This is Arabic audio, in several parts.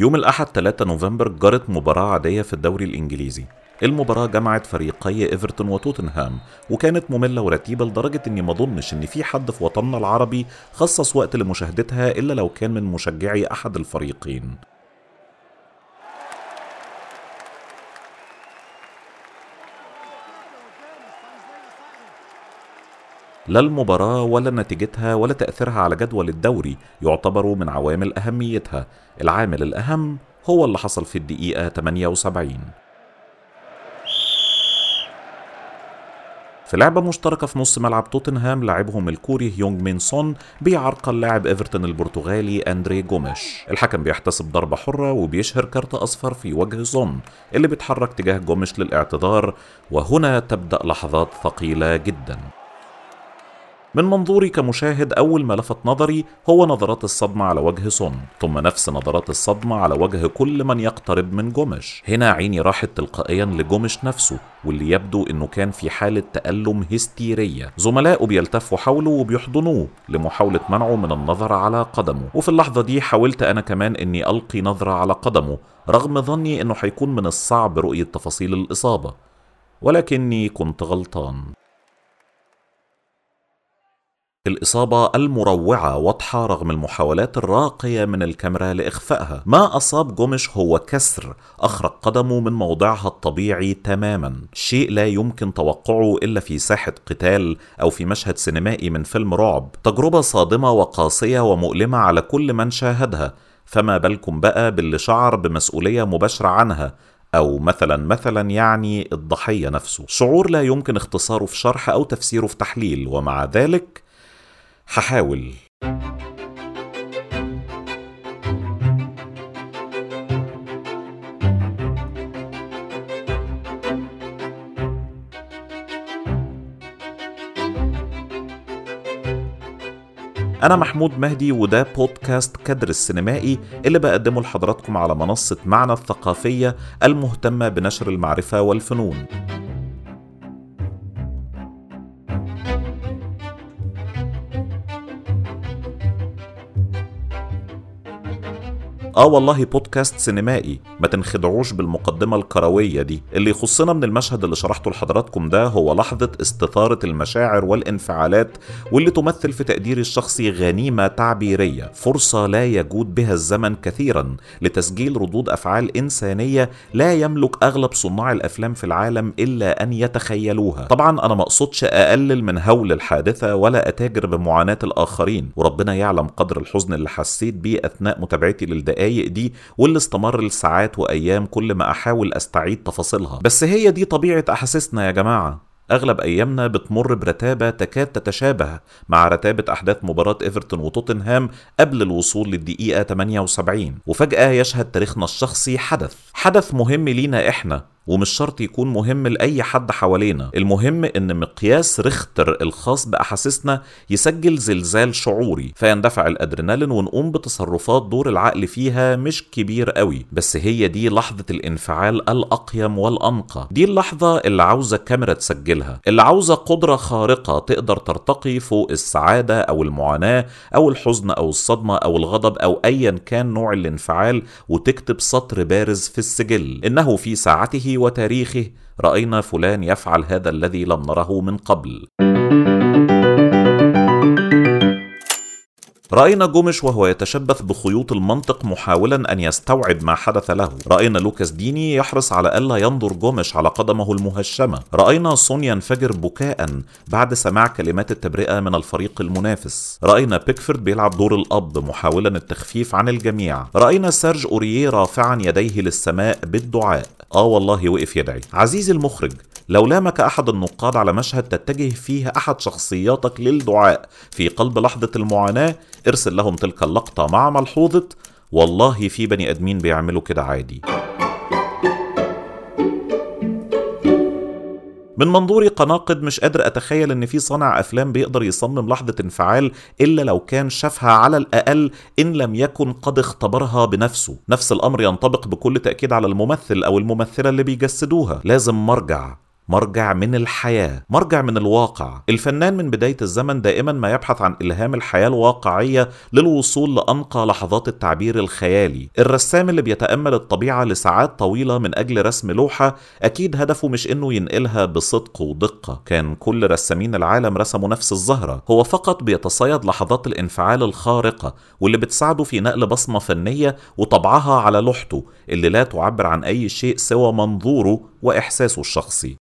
يوم الأحد 3 نوفمبر جرت مباراة عادية في الدوري الإنجليزي. المباراة جمعت فريقي إيفرتون وتوتنهام وكانت مملة ورتيبة لدرجة إني ما أظنش إن في حد في وطننا العربي خصص وقت لمشاهدتها إلا لو كان من مشجعي أحد الفريقين. لا المباراة ولا نتيجتها ولا تأثيرها على جدول الدوري يعتبروا من عوامل أهميتها. العامل الأهم هو اللي حصل في الدقيقة 78 في لعبة مشتركة في نص ملعب توتنهام لاعبهم الكوري يونغ مين سون بيعرقل لاعب إيفرتون البرتغالي أندري جوميش. الحكم بيحتسب ضربة حرة وبيشهر كارت أصفر في وجه سون اللي بيتحرك تجاه جوميش للاعتذار وهنا تبدأ لحظات ثقيلة جدا. من منظوري كمشاهد أول ما لفت نظري هو نظرات الصدمة على وجه سون ثم نفس نظرات الصدمة على وجه كل من يقترب من جومش هنا عيني راحت تلقائيا لجومش نفسه واللي يبدو إنه كان في حالة تألم هستيرية. زملائه بيلتفوا حوله وبيحضنوه لمحاولة منعه من النظر على قدمه. وفي اللحظة دي حاولت أنا كمان أني ألقي نظرة على قدمه رغم ظني أنه هيكون من الصعب رؤية تفاصيل الإصابة. ولكني كنت غلطان. الإصابة المروعة واضحة رغم المحاولات الراقية من الكاميرا لإخفائها. ما أصاب جومش هو كسر أخرج قدمه من موضعها الطبيعي تماما. شيء لا يمكن توقعه إلا في ساحة قتال أو في مشهد سينمائي من فيلم رعب. تجربة صادمة وقاسية ومؤلمة على كل من شاهدها. فما بالكم بقى باللي شعر بمسؤولية مباشرة عنها أو مثلا مثلا يعني الضحية نفسه. شعور لا يمكن اختصاره في شرح أو تفسيره في تحليل ومع ذلك هحاول أنا محمود مهدي وده بودكاست كدر السينمائي اللي بقدمه لحضراتكم على منصة معنى الثقافية المهتمة بنشر المعرفة والفنون. آه والله بودكاست سينمائي ما تنخدعوش بالمقدمة الكروية دي. اللي يخصنا من المشهد اللي شرحته لحضراتكم ده هو لحظة استثارة المشاعر والانفعالات واللي تمثل في تقديري الشخصي غنيمة تعبيرية فرصة لا يجود بها الزمن كثيرا لتسجيل ردود أفعال إنسانية لا يملك أغلب صناع الأفلام في العالم إلا أن يتخيلوها. طبعا أنا مقصودش أقلل من هول الحادثة ولا أتاجر بمعاناة الآخرين وربنا يعلم قدر الحزن اللي حسيت بيه أثناء متابعتي للدقايق الدقايق دي واللي استمر لساعات وأيام كل ما أحاول أستعيد تفاصيلها. بس هي دي طبيعة أحاسيسنا يا جماعة. أغلب أيامنا بتمر برتابة تكاد تتشابه مع رتابة أحداث مباراة إيفرتون وتوتنهام قبل الوصول للدقيقة 78 وفجأة يشهد تاريخنا الشخصي حدث. حدث مهم لينا إحنا. ومش شرط يكون مهم لأي حد حوالينا. المهم إن مقياس ريختر الخاص بأحاسيسنا يسجل زلزال شعوري فيندفع الأدرينالين ونقوم بتصرفات دور العقل فيها مش كبير قوي. بس هي دي لحظة الانفعال الأقيم والأنقى. دي اللحظة اللي عاوزة كاميرا تسجلها اللي عاوزة قدرة خارقة تقدر ترتقي فوق السعادة أو المعاناة أو الحزن أو الصدمة أو الغضب أو أيا كان نوع الانفعال وتكتب سطر بارز في السجل. إنه في ساعته وتاريخه رأينا فلان يفعل هذا الذي لم نره من قبل. رأينا جومش وهو يتشبث بخيوط المنطق محاولا أن يستوعب ما حدث له. رأينا لوكاس ديني يحرص على ألا ينظر جومش على قدمه المهشمة. رأينا سون ينفجر بكاء بعد سماع كلمات التبرئة من الفريق المنافس. رأينا بيكفورد بيلعب دور الأب محاولا التخفيف عن الجميع. رأينا سيرج أوريه رافعا يديه للسماء بالدعاء. آه والله وقف يدعي. عزيزي المخرج لو لامك أحد النقاد على مشهد تتجه فيه أحد شخصياتك للدعاء في قلب لحظة المعاناة ارسل لهم تلك اللقطة مع ملحوظة والله في بني آدمين بيعملوا كده عادي. من منظوري كناقد مش قادر أتخيل إن في صانع أفلام بيقدر يصمم لحظة انفعال إلا لو كان شافها على الأقل إن لم يكن قد اختبرها بنفسه. نفس الأمر ينطبق بكل تأكيد على الممثل أو الممثلة اللي بيجسدوها. لازم مرجع. مرجع من الحياة مرجع من الواقع. الفنان من بداية الزمن دائما ما يبحث عن إلهام الحياة الواقعية للوصول لأنقى لحظات التعبير الخيالي. الرسام اللي بيتأمل الطبيعة لساعات طويلة من أجل رسم لوحة أكيد هدفه مش إنه ينقلها بصدق ودقة. كان كل رسامين العالم رسموا نفس الزهرة. هو فقط بيتصيد لحظات الانفعال الخارقة واللي بتساعده في نقل بصمة فنية وطبعها على لوحته اللي لا تعبر عن أي شيء سوى منظوره وإحساسه الشخصي.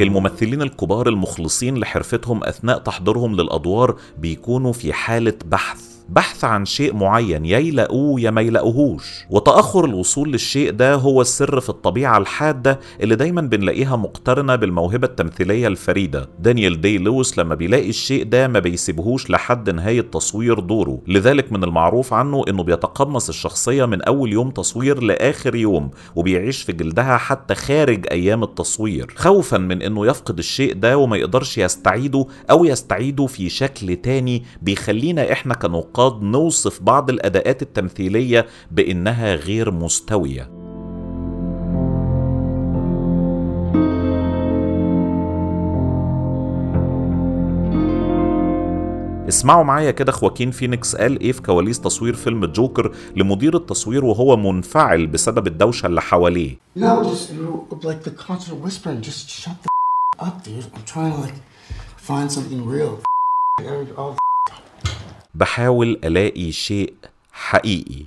الممثلين الكبار المخلصين لحرفتهم أثناء تحضيرهم للأدوار بيكونوا في حالة بحث. بحث عن شيء معين يا يلاقوه يا ما يلاقوهوش وتأخر الوصول للشيء ده هو السر في الطبيعة الحادة اللي دايما بنلاقيها مقترنة بالموهبة التمثيلية الفريدة. دانيال دي لويس لما بيلاقي الشيء ده ما بيسيبهوش لحد نهاية تصوير دوره. لذلك من المعروف عنه إنه بيتقمص الشخصية من أول يوم تصوير لآخر يوم وبيعيش في جلدها حتى خارج أيام التصوير. خوفا من إنه يفقد الشيء ده وما يقدرش يستعيده أو يستعيده في شكل تاني بيخلينا إحنا كنقاد قد نوصف بعض الأداءات التمثيلية بإنها غير مستوية. اسمعوا معايا كده خواكين فينيكس قال إيه في كواليس تصوير فيلم جوكر لمدير التصوير وهو منفعل بسبب الدوشة اللي حواليه. No, بحاول ألاقي شيء حقيقي.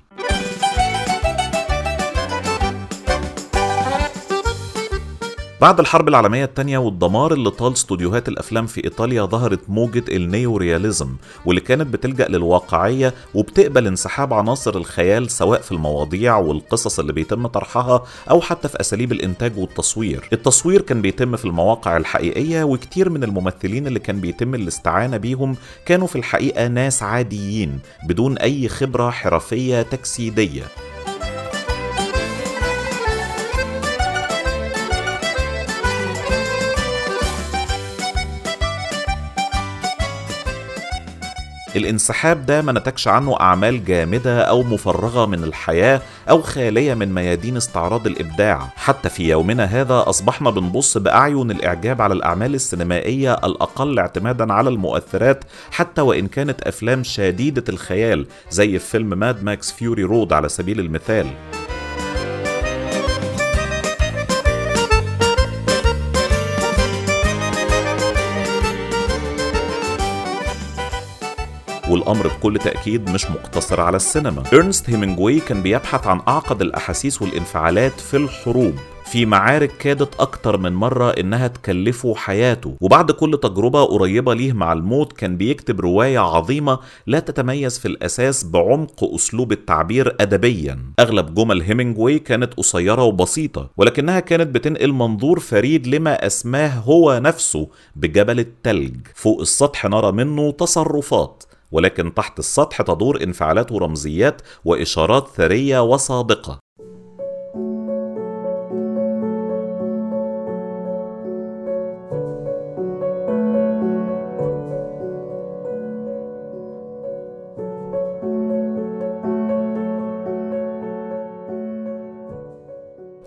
بعد الحرب العالمية الثانية والدمار اللي طال استوديوهات الأفلام في إيطاليا ظهرت موجة ال neo-realism واللي كانت بتلجأ للواقعية وبتقبل انسحاب عناصر الخيال سواء في المواضيع والقصص اللي بيتم طرحها أو حتى في أساليب الإنتاج والتصوير. التصوير كان بيتم في المواقع الحقيقية وكتير من الممثلين اللي كان بيتم الاستعانة بيهم كانوا في الحقيقة ناس عاديين بدون أي خبرة حرفية تجسيدية. الانسحاب ده ما نتجش عنه أعمال جامدة أو مفرغة من الحياة أو خالية من ميادين استعراض الإبداع. حتى في يومنا هذا أصبحنا بنبص بأعين الإعجاب على الأعمال السينمائية الأقل اعتمادا على المؤثرات حتى وإن كانت أفلام شديدة الخيال زي فيلم ماد ماكس فيوري رود على سبيل المثال. والأمر بكل تأكيد مش مقتصر على السينما. إرنست هيمنجواي كان بيبحث عن أعقد الأحاسيس والانفعالات في الحروب في معارك كادت أكتر من مرة إنها تكلفه حياته. وبعد كل تجربة قريبة ليه مع الموت كان بيكتب رواية عظيمة لا تتميز في الأساس بعمق أسلوب التعبير أدبيا. أغلب جمل هيمنجواي كانت قصيرة وبسيطة ولكنها كانت بتنقل منظور فريد لما أسماه هو نفسه بجبل التلج. فوق السطح نرى منه تصرفات. ولكن تحت السطح تدور انفعالات ورمزيات وإشارات ثرية وصادقة.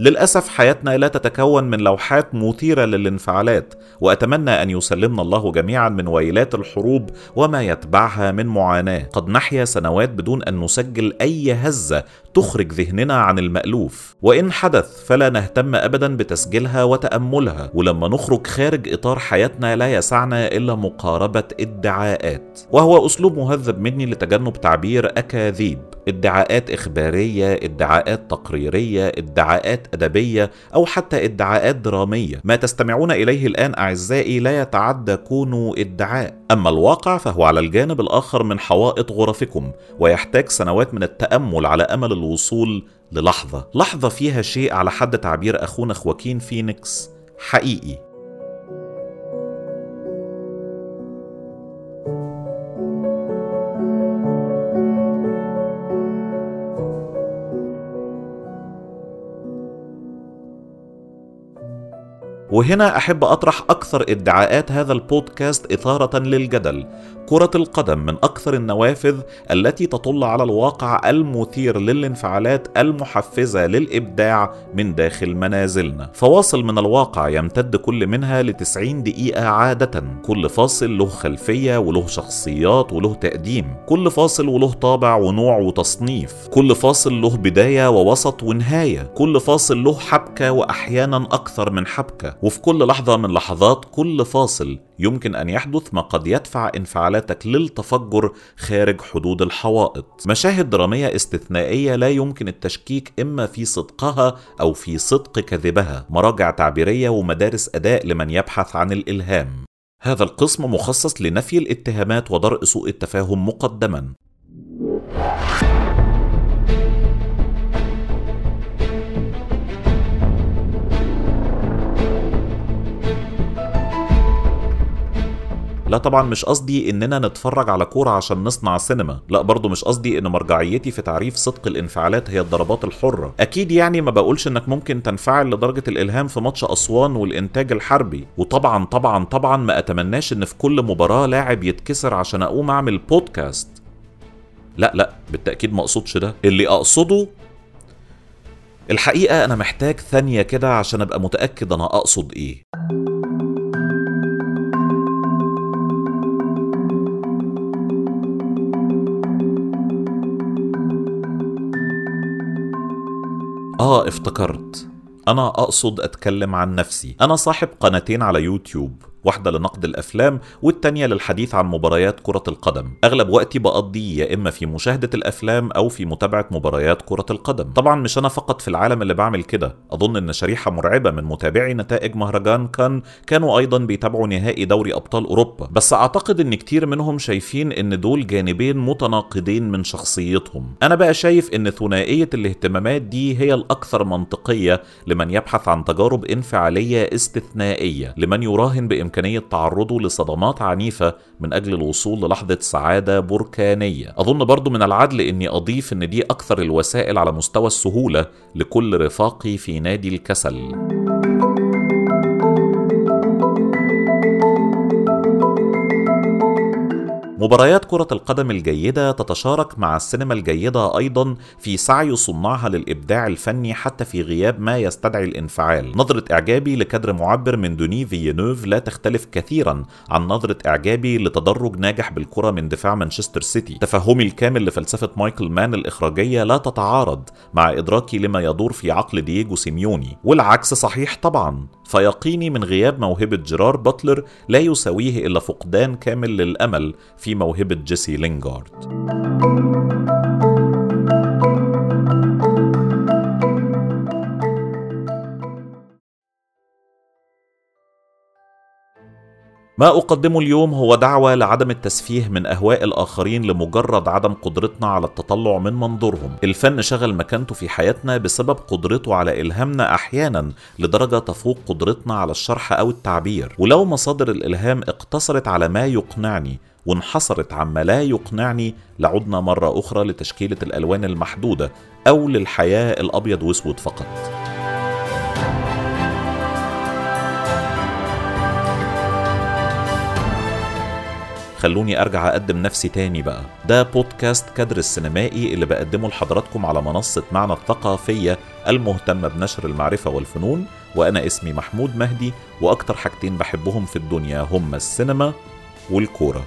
للأسف حياتنا لا تتكون من لوحات مثيرة للانفعالات وأتمنى أن يسلمنا الله جميعا من ويلات الحروب وما يتبعها من معاناة. قد نحيا سنوات بدون أن نسجل أي هزة تخرج ذهننا عن المألوف. وإن حدث فلا نهتم أبدا بتسجيلها وتأملها. ولما نخرج خارج إطار حياتنا لا يسعنا إلا مقاربة ادعاءات. وهو أسلوب مهذب مني لتجنب تعبير أكاذيب. ادعاءات إخبارية ادعاءات تقريرية ادعاءات أدبية أو حتى إدعاءات درامية. ما تستمعون إليه الآن أعزائي لا يتعدى كونه إدعاء. أما الواقع فهو على الجانب الآخر من حوائط غرفكم ويحتاج سنوات من التأمل على أمل الوصول للحظة. لحظة فيها شيء على حد تعبير أخونا خواكين فينيكس حقيقي. وهنا أحب أطرح أكثر ادعاءات هذا البودكاست إثارة للجدل. كرة القدم من أكثر النوافذ التي تطل على الواقع المثير للانفعالات المحفزة للإبداع من داخل منازلنا. فواصل من الواقع يمتد كل منها لتسعين دقيقة عادة. كل فاصل له خلفية وله شخصيات وله تقديم. كل فاصل وله طابع ونوع وتصنيف. كل فاصل له بداية ووسط ونهاية. كل فاصل له حبكة وأحيانا أكثر من حبكة. وفي كل لحظة من لحظات كل فاصل يمكن أن يحدث ما قد يدفع انفعالاتك للتفجر خارج حدود الحوائط. مشاهد درامية استثنائية لا يمكن التشكيك إما في صدقها أو في صدق كذبها. مراجع تعبيرية ومدارس أداء لمن يبحث عن الإلهام. هذا القسم مخصص لنفي الاتهامات ودرء سوء التفاهم مقدما. لا طبعا مش قصدي إننا نتفرج على كورة عشان نصنع سينما لا برضو مش قصدي إن مرجعيتي في تعريف صدق الانفعالات هي الضربات الحرة. أكيد يعني ما بقولش إنك ممكن تنفعل لدرجة الإلهام في ماتش أسوان والإنتاج الحربي. وطبعا طبعا طبعا ما أتمناش إن في كل مباراة لاعب يتكسر عشان أقوم أعمل بودكاست لا لا بالتأكيد ما أقصدش ده. اللي أقصده الحقيقة أنا محتاج ثانية كده عشان أبقى متأكد أنا أقصد إيه. آه افتكرت. أنا أقصد أتكلم عن نفسي. أنا صاحب قناتين على يوتيوب. واحدة لنقد الأفلام والتانية للحديث عن مباريات كرة القدم. أغلب وقتي بقضيه يا إما في مشاهدة الأفلام أو في متابعة مباريات كرة القدم. طبعا مش أنا فقط في العالم اللي بعمل كده. أظن إن شريحة مرعبة من متابعي نتائج مهرجان كان كانوا أيضا بيتابعوا نهائي دوري أبطال أوروبا. بس أعتقد إن كتير منهم شايفين إن دول جانبين متناقضين من شخصيتهم. أنا بقى شايف إن ثنائية الاهتمامات دي هي الأكثر منطقية لمن يبحث عن تجارب انفعالية استثنائية لمن يراهن بإمكانية إمكانية تعرضه لصدمات عنيفة من أجل الوصول للحظة سعادة بركانية. أظن برضو من العدل أني أضيف أن دي أكثر الوسائل على مستوى السهولة لكل رفاقي في نادي الكسل. مباريات كرة القدم الجيدة تتشارك مع السينما الجيدة أيضا في سعي صناعها للإبداع الفني حتى في غياب ما يستدعي الإنفعال. نظرة إعجابي لكادر معبر من دوني فيينوف لا تختلف كثيرا عن نظرة إعجابي لتدرج ناجح بالكرة من دفاع مانشستر سيتي. تفهمي الكامل لفلسفة مايكل مان الإخراجية لا تتعارض مع إدراكي لما يدور في عقل دييغو سيميوني. والعكس صحيح طبعا. فيقيني من غياب موهبة جيرار باتلر لا يساويه إلا فقدان كامل للأمل في موهبة جيسي لينغارد ما أقدمه اليوم هو دعوة لعدم التسفيه من أهواء الآخرين لمجرد عدم قدرتنا على التطلع من منظورهم. الفن شغل مكانته في حياتنا بسبب قدرته على إلهامنا أحيانا لدرجة تفوق قدرتنا على الشرح أو التعبير. ولو مصادر الإلهام اقتصرت على ما يقنعني وانحصرت عما لا يقنعني لعدنا مرة أخرى لتشكيلة الألوان المحدودة أو للحياة الأبيض وأسود فقط. خلوني أرجع أقدم نفسي تاني بقى. ده بودكاست كادر السينمائي اللي بقدمه لحضراتكم على منصة معنى الثقافية المهتمة بنشر المعرفة والفنون وأنا اسمي محمود مهدي وأكتر حاجتين بحبهم في الدنيا هما السينما والكورة.